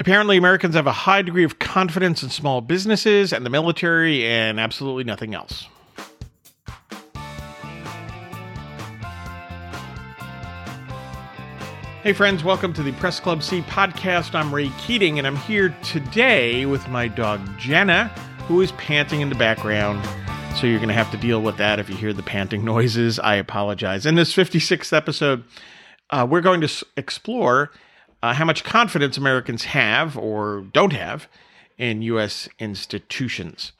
Apparently, Americans have a high degree of confidence in small businesses and the military and absolutely nothing else. Hey, friends, welcome to the Press Club C podcast. I'm Ray Keating, and I'm here today with my dog Jenna, who is panting in the background. So you're going to have to deal with that if you hear the panting noises. I apologize. In this 56th episode, uh, we're going to s- explore uh, how much confidence Americans have or don't have in U.S. institutions.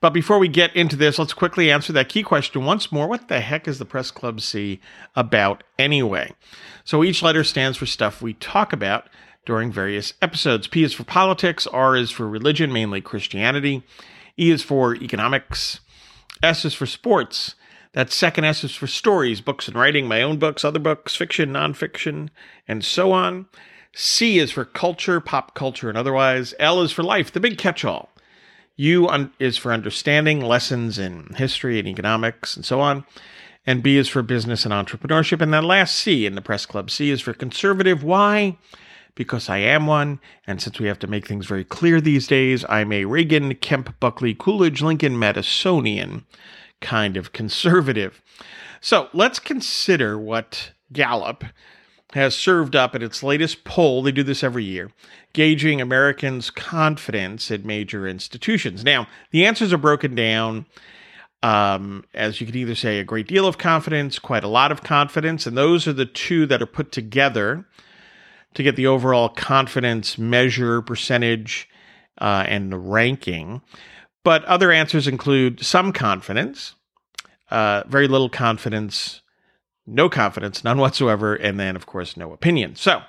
But before we get into this, let's quickly answer that key question once more. What the heck is the Press Club C about anyway? So each letter stands for stuff we talk about during various episodes. P is for politics, R is for religion, mainly Christianity, E is for economics, S is for sports. That second S is for stories, books and writing, my own books, other books, fiction, nonfiction, and so on. C is for culture, pop culture, and otherwise. L is for life, the big catch all. U un- is for understanding, lessons in history and economics, and so on. And B is for business and entrepreneurship. And that last C in the Press Club C is for conservative. Why? Because I am one. And since we have to make things very clear these days, I'm a Reagan, Kemp, Buckley, Coolidge, Lincoln, Madisonian kind of conservative. So let's consider what Gallup has served up in its latest poll. They do this every year, gauging Americans' confidence in major institutions. Now, the answers are broken down um, as you could either say a great deal of confidence, quite a lot of confidence, and those are the two that are put together to get the overall confidence measure, percentage, uh, and the ranking. But other answers include some confidence, uh, very little confidence, no confidence, none whatsoever, and then, of course, no opinion. So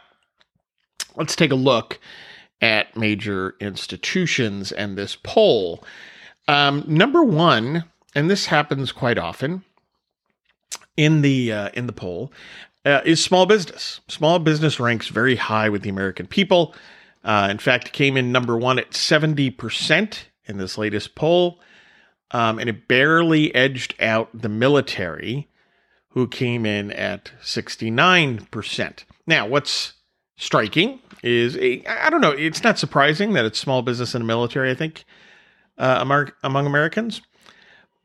let's take a look at major institutions and this poll. Um, number one, and this happens quite often in the uh, in the poll, uh, is small business. Small business ranks very high with the American people. Uh, in fact, came in number one at seventy percent in this latest poll, um, and it barely edged out the military, who came in at 69%. Now, what's striking is a, I don't know, it's not surprising that it's small business and the military, I think, uh, among, among Americans.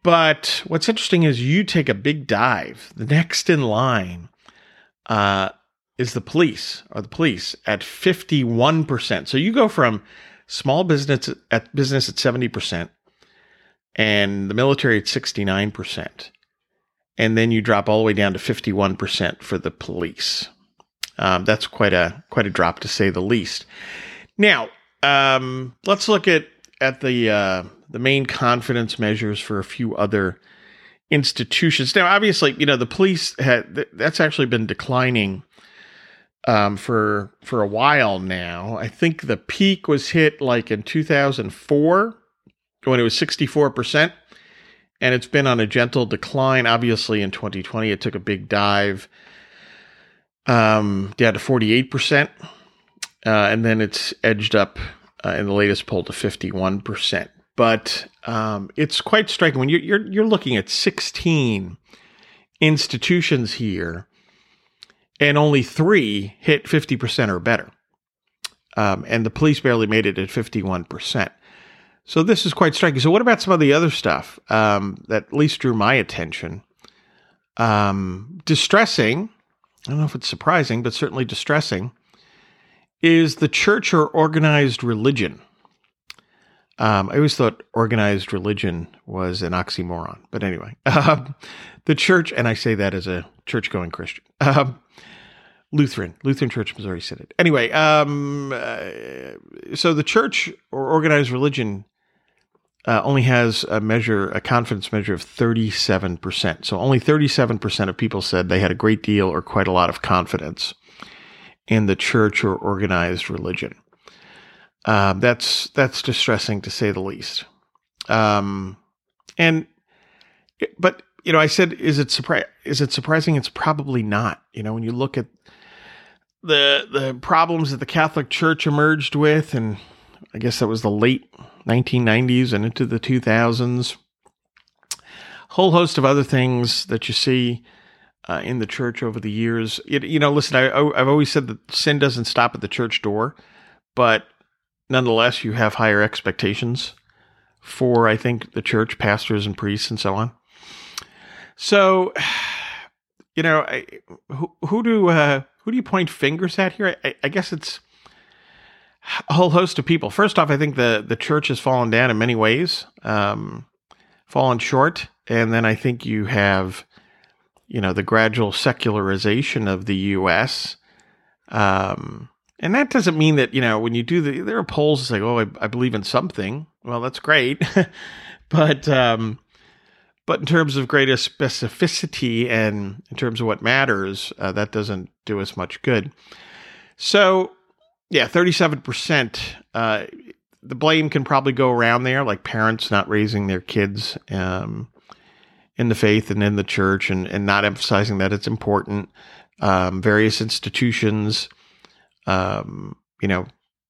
But what's interesting is you take a big dive. The next in line uh, is the police, or the police at 51%. So you go from small business at business at 70% and the military at 69%. And then you drop all the way down to 51% for the police. Um, that's quite a quite a drop to say the least. Now, um, let's look at at the uh, the main confidence measures for a few other institutions. Now, obviously, you know the police had that's actually been declining um, for for a while now. I think the peak was hit like in 2004 when it was 64 percent, and it's been on a gentle decline. Obviously, in 2020, it took a big dive um, down to 48 percent, uh, and then it's edged up uh, in the latest poll to 51 percent. But um, it's quite striking when you're, you're you're looking at 16 institutions here and only three hit 50% or better. Um, and the police barely made it at 51%. So this is quite striking. So, what about some of the other stuff um, that at least drew my attention? Um, distressing, I don't know if it's surprising, but certainly distressing, is the church or organized religion. Um, I always thought organized religion was an oxymoron, but anyway, um, the church, and I say that as a church going Christian, um, Lutheran, Lutheran Church, Missouri Synod. Anyway, um, uh, so the church or organized religion uh, only has a measure, a confidence measure of 37%. So only 37% of people said they had a great deal or quite a lot of confidence in the church or organized religion. Um, that's that's distressing to say the least. Um, and but you know, I said, is it surprise? Is it surprising? It's probably not. You know, when you look at the the problems that the Catholic Church emerged with, and I guess that was the late 1990s and into the 2000s. Whole host of other things that you see uh, in the church over the years. It, you know, listen, I, I've always said that sin doesn't stop at the church door, but nonetheless, you have higher expectations for, I think, the church, pastors and priests, and so on. So, you know, I, who, who do uh, who do you point fingers at here? I, I guess it's a whole host of people. First off, I think the the church has fallen down in many ways, um, fallen short, and then I think you have, you know, the gradual secularization of the U.S. Um, and that doesn't mean that you know when you do the there are polls that say, "Oh, I, I believe in something." Well, that's great, but um, but in terms of greater specificity and in terms of what matters, uh, that doesn't do us much good. So yeah, 37%. Uh, the blame can probably go around there, like parents not raising their kids um, in the faith and in the church and, and not emphasizing that it's important. Um, various institutions, um, you know,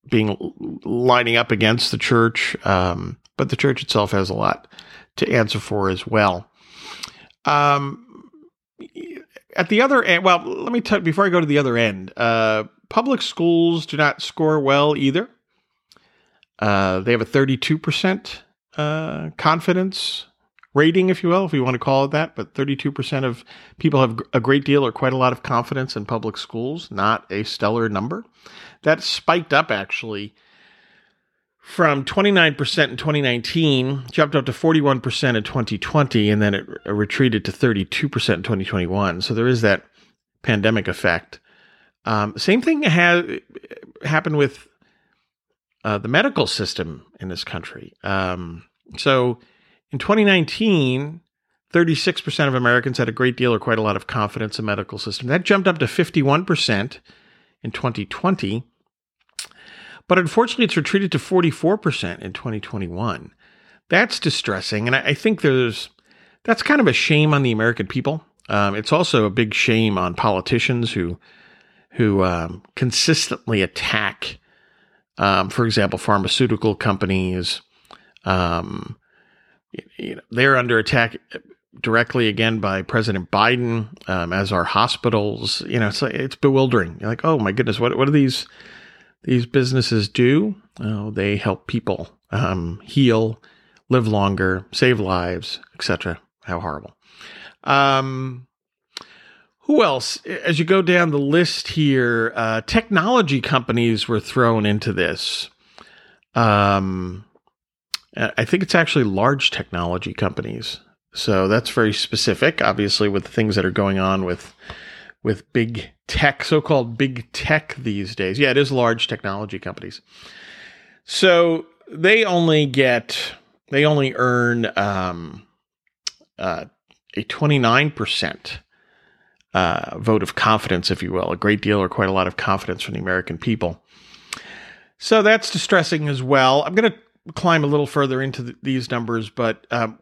being lining up against the church, um, but the church itself has a lot to answer for as well. Um, at the other end, well, let me tell before I go to the other end. Uh, public schools do not score well either. Uh, they have a 32% uh, confidence rating, if you will, if you want to call it that. But 32% of people have a great deal or quite a lot of confidence in public schools, not a stellar number. That spiked up actually from 29% in 2019, jumped up to 41% in 2020, and then it retreated to 32% in 2021. So there is that pandemic effect. Um, same thing had happened with uh, the medical system in this country. Um, so in 2019, 36% of Americans had a great deal or quite a lot of confidence in the medical system. That jumped up to 51% in 2020. But unfortunately, it's retreated to 44% in 2021. That's distressing. And I, I think there's that's kind of a shame on the American people. Um, it's also a big shame on politicians who who um, consistently attack, um, for example, pharmaceutical companies. Um, you know, they're under attack directly again by President Biden, um, as are hospitals. You know, it's it's bewildering. You're like, oh my goodness, what what do these these businesses do? Oh, they help people um, heal, live longer, save lives, etc. How horrible. Um, who else? As you go down the list here, uh, technology companies were thrown into this. Um, I think it's actually large technology companies. So that's very specific, obviously, with the things that are going on with with big tech, so-called big tech these days. Yeah, it is large technology companies. So they only get they only earn um, uh, a twenty nine percent uh, vote of confidence, if you will, a great deal or quite a lot of confidence from the American people. So that's distressing as well. I'm going to climb a little further into the, these numbers, but um,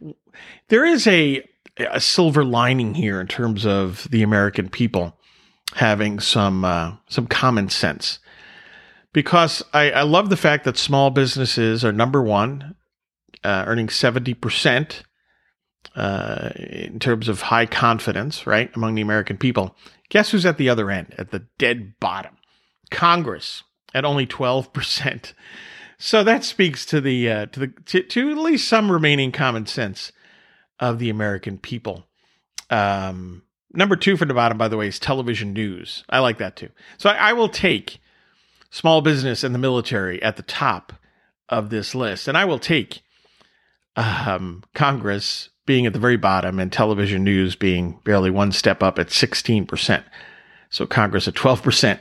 there is a, a silver lining here in terms of the American people having some uh, some common sense. Because I, I, love the fact that small businesses are number one, uh, earning seventy percent uh, in terms of high confidence, right, among the American people. Guess who's at the other end, at the dead bottom? Congress at only 12%. So that speaks to the uh, to the to, to, at least some remaining common sense of the American people. Um, number two from the bottom, by the way, is television news. I like that too. So I, I will take small business and the military at the top of this list, and I will take um, Congress being at the very bottom and television news being barely one step up at 16%. So Congress at 12%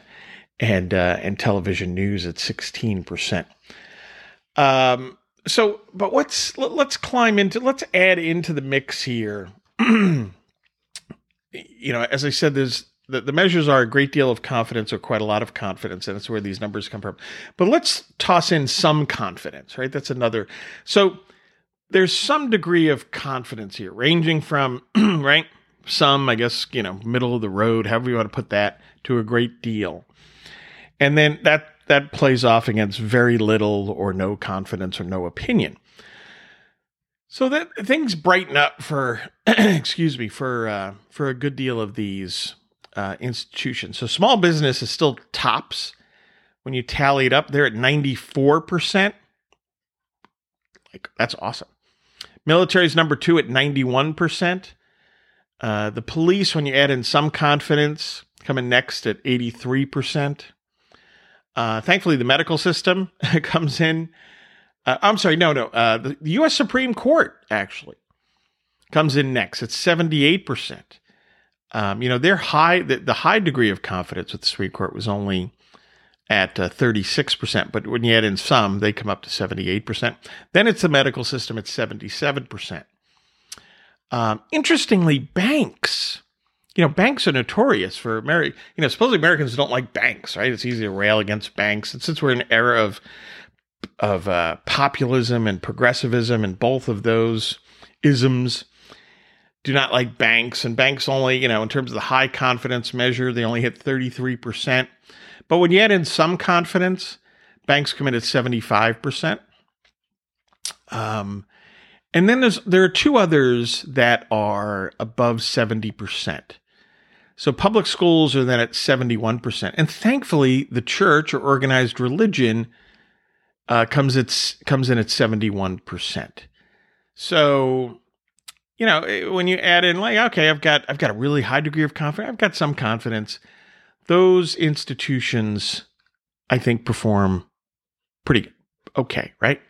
and uh, and television news at 16%. Um, so, but let's let's climb into let's add into the mix here. you know, as I said, there's the, the measures are a great deal of confidence or quite a lot of confidence, and that's where these numbers come from. But let's toss in some confidence, right? That's another. So there's some degree of confidence here, ranging from, right, some, I guess, you know, middle of the road, however you want to put that, to a great deal. And then that that plays off against very little or no confidence or no opinion. So that things brighten up for, excuse me, for uh, for a good deal of these uh, institutions. So small business is still tops when you tally it up, they're at 94%. Like, that's awesome. Military's number two at 91%. Uh, the police, when you add in some confidence, coming next at 83%. Uh, thankfully, the medical system comes in. Uh, I'm sorry, no, no. Uh, the, the U.S. Supreme Court actually comes in next at 78%. Um, you know, their high, the, the, high degree of confidence with the Supreme Court was only at uh, 36%, but when you add in some, they come up to 78%. Then it's the medical system at 77%. Um, interestingly, banks, you know, banks are notorious for Ameri- you know, supposedly Americans don't like banks, right? It's easy to rail against banks. And since we're in an era of of uh, populism and progressivism and both of those isms do not like banks and banks only, you know, in terms of the high confidence measure, they only hit 33%. But when you add in some confidence, banks come in at 75%. Um, and then there's there are two others that are above 70%. So public schools are then at 71%. And thankfully, the church or organized religion uh, comes at, comes in at 71%. So, you know, when you add in like, okay, I've got I've got a really high degree of confidence, I've got some confidence. Those institutions, I think, perform pretty okay, right?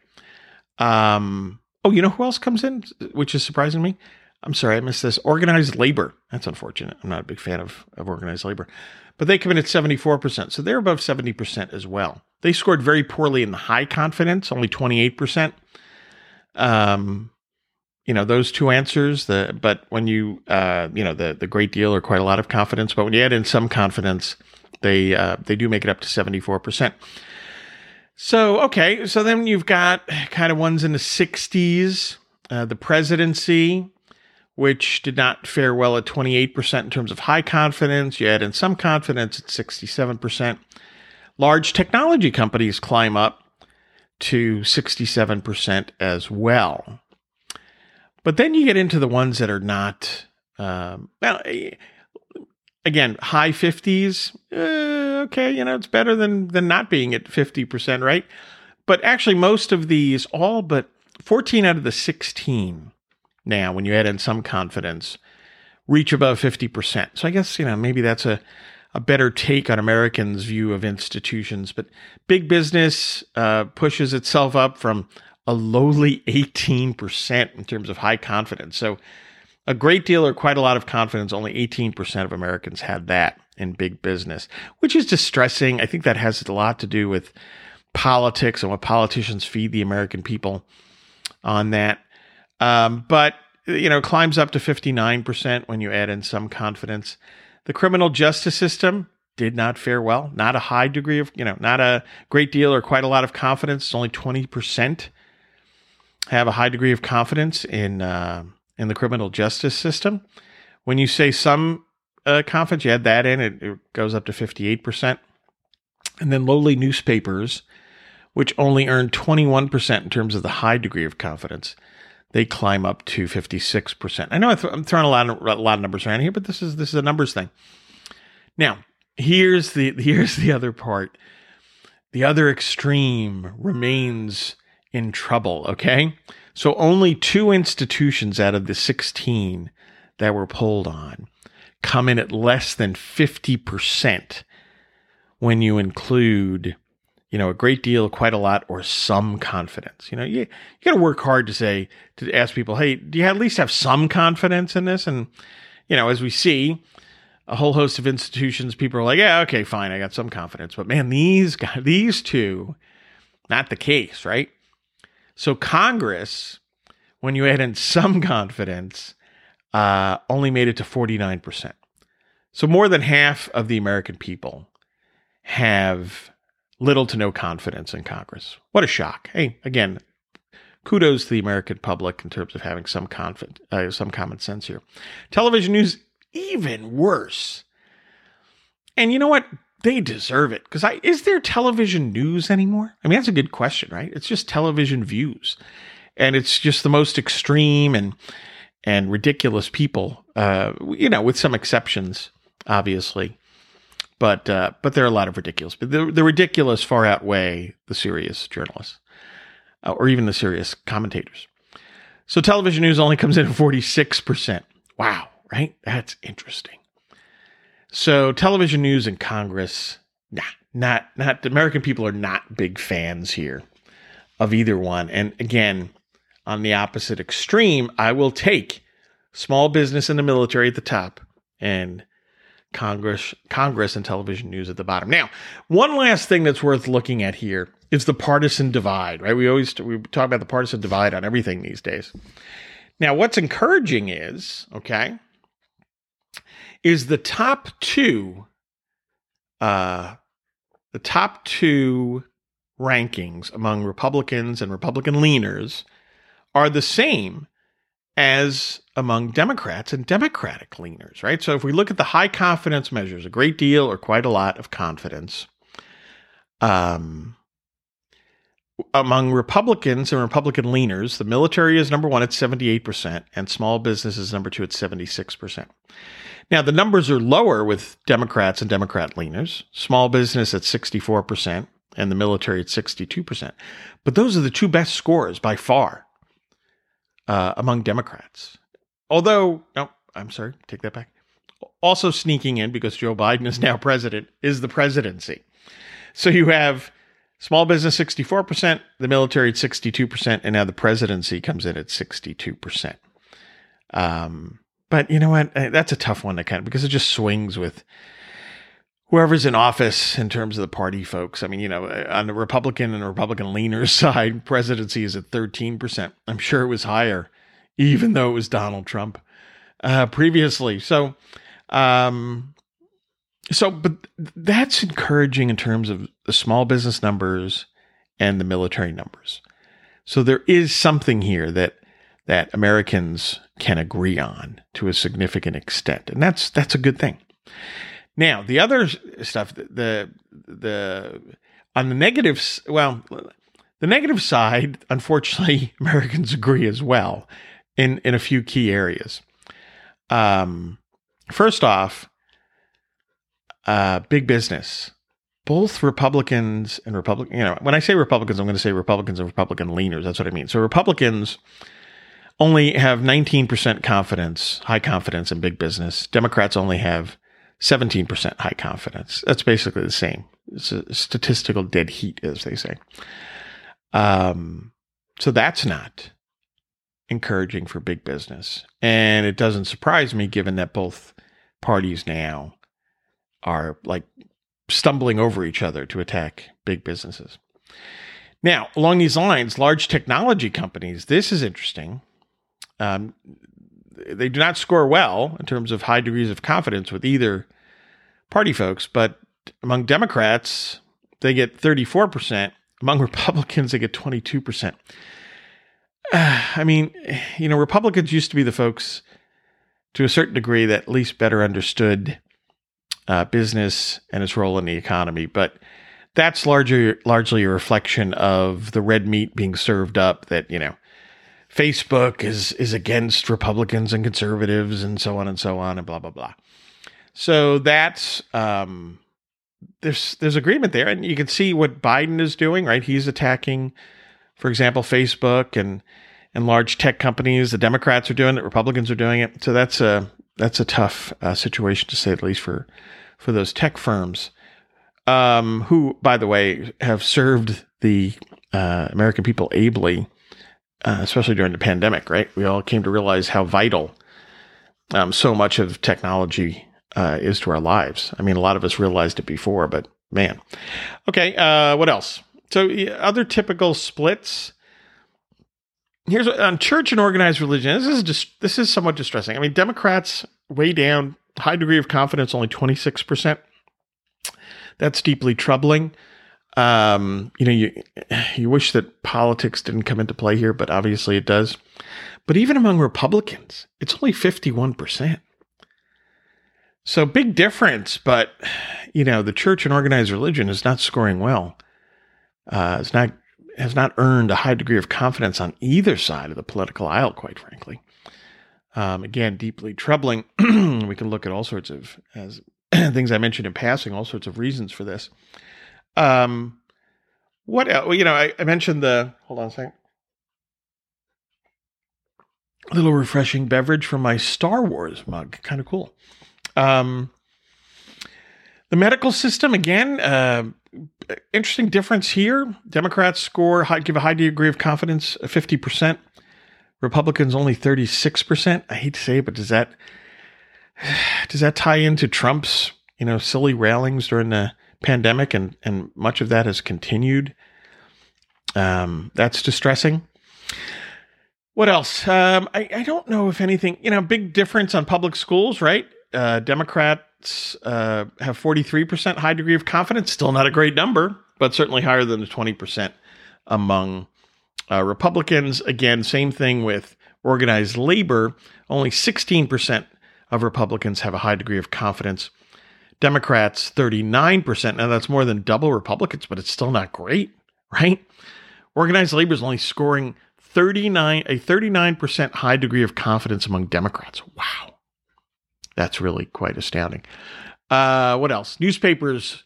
Um, Oh, you know who else comes in, which is surprising me? I'm sorry, I missed this. Organized labor. That's unfortunate. I'm not a big fan of, of organized labor. But they come in at 74%. So they're above 70% as well. They scored very poorly in the high confidence, only 28%. Um, you know, those two answers, the but when you uh, you know, the the great deal or quite a lot of confidence, but when you add in some confidence, they uh, they do make it up to 74%. So, okay. So then you've got kind of ones in the 60s, uh, the presidency, which did not fare well at 28% in terms of high confidence. You add in some confidence at 67%. Large technology companies climb up to 67% as well. But then you get into the ones that are not, um, well, again, high 50s. Uh, okay, you know, it's better than than not being at 50%, right? But actually most of these all but 14 out of the 16 now when you add in some confidence reach above 50%. So I guess, you know, maybe that's a a better take on Americans' view of institutions, but big business uh, pushes itself up from a lowly 18% in terms of high confidence. So a great deal or quite a lot of confidence. Only 18% of Americans had that in big business, which is distressing. I think that has a lot to do with politics and what politicians feed the American people on that. Um, but, you know, climbs up to 59% when you add in some confidence. The criminal justice system did not fare well. Not a high degree of, you know, not a great deal or quite a lot of confidence. It's only 20% have a high degree of confidence in, uh, in the criminal justice system. When you say some uh, confidence, you add that in, it, it goes up to 58%. And then lowly newspapers, which only earn 21% in terms of the high degree of confidence, they climb up to 56%. I know I'm throwing a lot of, a lot of numbers around here, but this is this is a numbers thing. Now, here's the here's the other part. The other extreme remains in trouble, okay? So only two institutions out of the 16 that were pulled on come in at less than 50% when you include, you know, a great deal, quite a lot, or some confidence. You know, you, you got to work hard to say, to ask people, hey, do you at least have some confidence in this? And, you know, as we see, a whole host of institutions, people are like, yeah, okay, fine, I got some confidence. But man, these guys, these two, not the case, right? So Congress, when you add in some confidence, uh, only made it to 49%. So more than half of the American people have little to no confidence in Congress. What a shock. Hey, again, kudos to the American public in terms of having some confidence, uh, some common sense here. Television news even worse. And you know what? They deserve it because I is there television news anymore? I mean, that's a good question, right? It's just television views, and it's just the most extreme and and ridiculous people, uh, you know, with some exceptions, obviously. but uh, but there are a lot of ridiculous. But the, the ridiculous far outweigh the serious journalists, uh, or even the serious commentators. So television news only comes in at forty six percent. Wow, right? That's interesting. So television news and Congress, nah, not not the American people are not big fans here of either one. And again, on the opposite extreme, I will take small business and the military at the top and Congress Congress and television news at the bottom. Now, one last thing that's worth looking at here is the partisan divide, right? We always we talk about the partisan divide on everything these days. Now, what's encouraging is, okay, is the top two uh the top two rankings among Republicans and Republican leaners are the same as among Democrats and Democratic leaners, right? So if we look at the high confidence measures, a great deal or quite a lot of confidence, um, among Republicans and Republican leaners, the military is number one at 78%, and small business is number two at 76%. Now, the numbers are lower with Democrats and Democrat leaners, small business at 64%, and the military at 62%. But those are the two best scores by far uh, among Democrats. Although, no, I'm sorry, take that back. Also sneaking in because Joe Biden is now president is the presidency. So you have small business 64%, the military at 62%, and now the presidency comes in at 62%. Um, but you know what? Uh, that's a tough one to kind of because it just swings with whoever's in office in terms of the party folks. I mean, you know, uh, on the Republican and Republican leaners side, presidency is at 13%. I'm sure it was higher, even though it was Donald Trump uh, previously. So, um, so, but that's encouraging in terms of the small business numbers and the military numbers. So there is something here that that Americans can agree on to a significant extent, and that's that's a good thing. Now, the other stuff, the the on the negative, well, the negative side, unfortunately, Americans agree as well in in a few key areas. Um, first off, uh, big business. Both Republicans and Republican, you know, when I say Republicans, I'm going to say Republicans and Republican leaners. That's what I mean. So Republicans only have 19% confidence, high confidence in big business. Democrats only have 17% high confidence. That's basically the same. It's a statistical dead heat, as they say. Um, so that's not encouraging for big business. And it doesn't surprise me given that both parties now are like stumbling over each other to attack big businesses. Now, along these lines, large technology companies, this is interesting. Um, they do not score well in terms of high degrees of confidence with either party folks, but among Democrats, they get 34%. Among Republicans, they get 22%. Uh, I mean, you know, Republicans used to be the folks to a certain degree that at least better understood uh, business and its role in the economy. But that's largely largely a reflection of the red meat being served up that, you know, Facebook is is against Republicans and conservatives and so on and so on and blah blah blah. So that's um, there's there's agreement there, and you can see what Biden is doing. Right, he's attacking, for example, Facebook and and large tech companies. The Democrats are doing it, Republicans are doing it. So that's a that's a tough uh, situation to say the least for for those tech firms, um, who, by the way, have served the uh, American people ably uh, especially during the pandemic, right? We all came to realize how vital um, so much of technology uh, is to our lives. I mean, a lot of us realized it before, but man. Okay, uh, what else? So, other typical splits. Here's on church and organized religion. This is just this is somewhat distressing. I mean, Democrats way down, high degree of confidence, only twenty six percent. That's deeply troubling. Um, you know, you you wish that politics didn't come into play here, but obviously it does. But even among Republicans, it's only 51%. So big difference, but you know, the church and organized religion is not scoring well. Uh, it's not has not earned a high degree of confidence on either side of the political aisle, quite frankly. Um, again, deeply troubling. we can look at all sorts of as things I mentioned in passing, all sorts of reasons for this. Um, what else? Well, you know, I, I mentioned the. Hold on a second. A little refreshing beverage from my Star Wars mug. Kind of cool. Um, the medical system, again, uh, interesting difference here. Democrats score, high, give a high degree of confidence, 50%. Republicans only 36%. I hate to say it, but does that does that tie into Trump's, you know, silly railings during the pandemic and and much of that has continued? Um, that's distressing. What else? Um, I, I don't know if anything, you know, big difference on public schools, right? Uh, Uh, have 43% high degree of confidence. Still not a great number, but certainly higher than the 20% among uh, Republicans. Again, same thing with organized labor. Only 16% of Republicans have a high degree of confidence. Democrats, 39%. Now, that's more than double Republicans, but it's still not great, right? Organized labor is only scoring 39 a 39% high degree of confidence among Democrats. Wow. That's really quite astounding. Uh, what else? Newspapers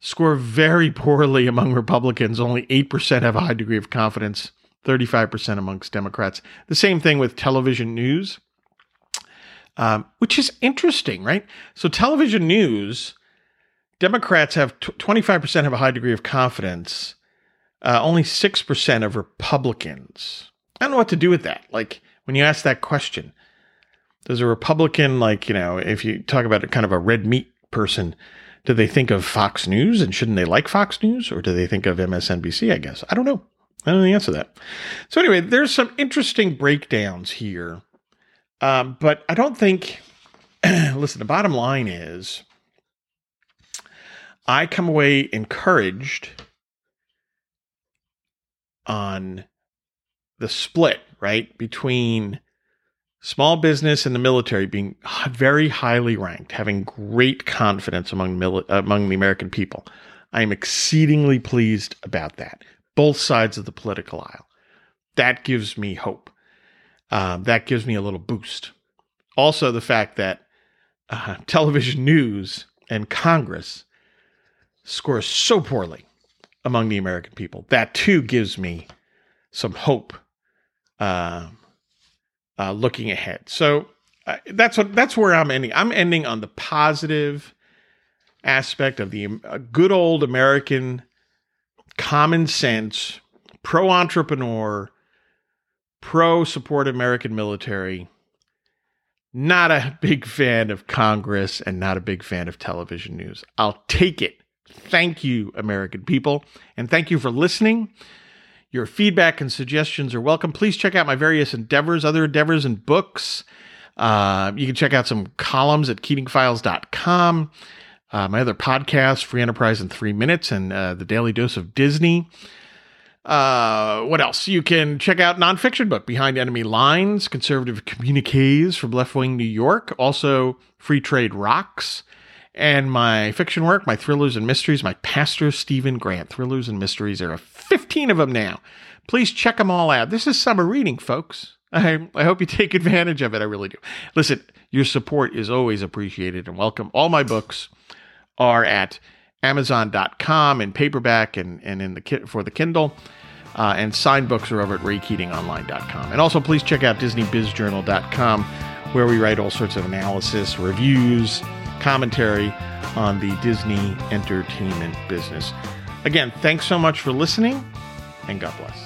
score very poorly among Republicans. Only 8% have a high degree of confidence, 35% amongst Democrats. The same thing with television news, um, which is interesting, right? So, television news, Democrats have t- 25% have a high degree of confidence uh, only 6% of Republicans. I don't know what to do with that. Like, when you ask that question, does a Republican, like, you know, if you talk about kind of a red meat person, do they think of Fox News and shouldn't they like Fox News? Or do they think of MSNBC, I guess? I don't know. I don't know the answer to that. So, anyway, there's some interesting breakdowns here. Um, but I don't think, listen, the bottom line is I come away encouraged on the split, right, between small business and the military being very highly ranked, having great confidence among mili- among the American people. I am exceedingly pleased about that. Both sides of the political aisle. That gives me hope. Um, that gives me a little boost. Also, the fact that uh, television news and Congress score so poorly among the American people. That too gives me some hope uh, uh, looking ahead. So uh, that's what that's where I'm ending. I'm ending on the positive aspect of the uh, good old American common sense, pro entrepreneur, pro support American military. Not a big fan of Congress and not a big fan of television news. I'll take it Thank you, American people, and thank you for listening. Your feedback and suggestions are welcome. Please check out my various endeavors, other endeavors, and books. Uh, you can check out some columns at keatingfiles.com. Uh, my other podcasts, Free Enterprise in Three Minutes and uh, The Daily Dose of Disney. Uh, what else? You can check out nonfiction book, Behind Enemy Lines, Conservative Communiques from Left Wing New York. Also, Free Trade Rocks and my fiction work, my thrillers and mysteries, my Pastor Stephen Grant thrillers and mysteries. There are 15 of them now. Please check them all out. This is summer reading, folks. I, I hope you take advantage of it. I really do. Listen, your support is always appreciated and welcome. All my books are at Amazon.com in paperback and, and in the for the Kindle. Uh, and signed books are over at RayKeatingOnline.com. And also, please check out DisneyBizJournal.com, where we write all sorts of analysis, reviews, commentary on the Disney entertainment business. Again, thanks so much for listening, and God bless.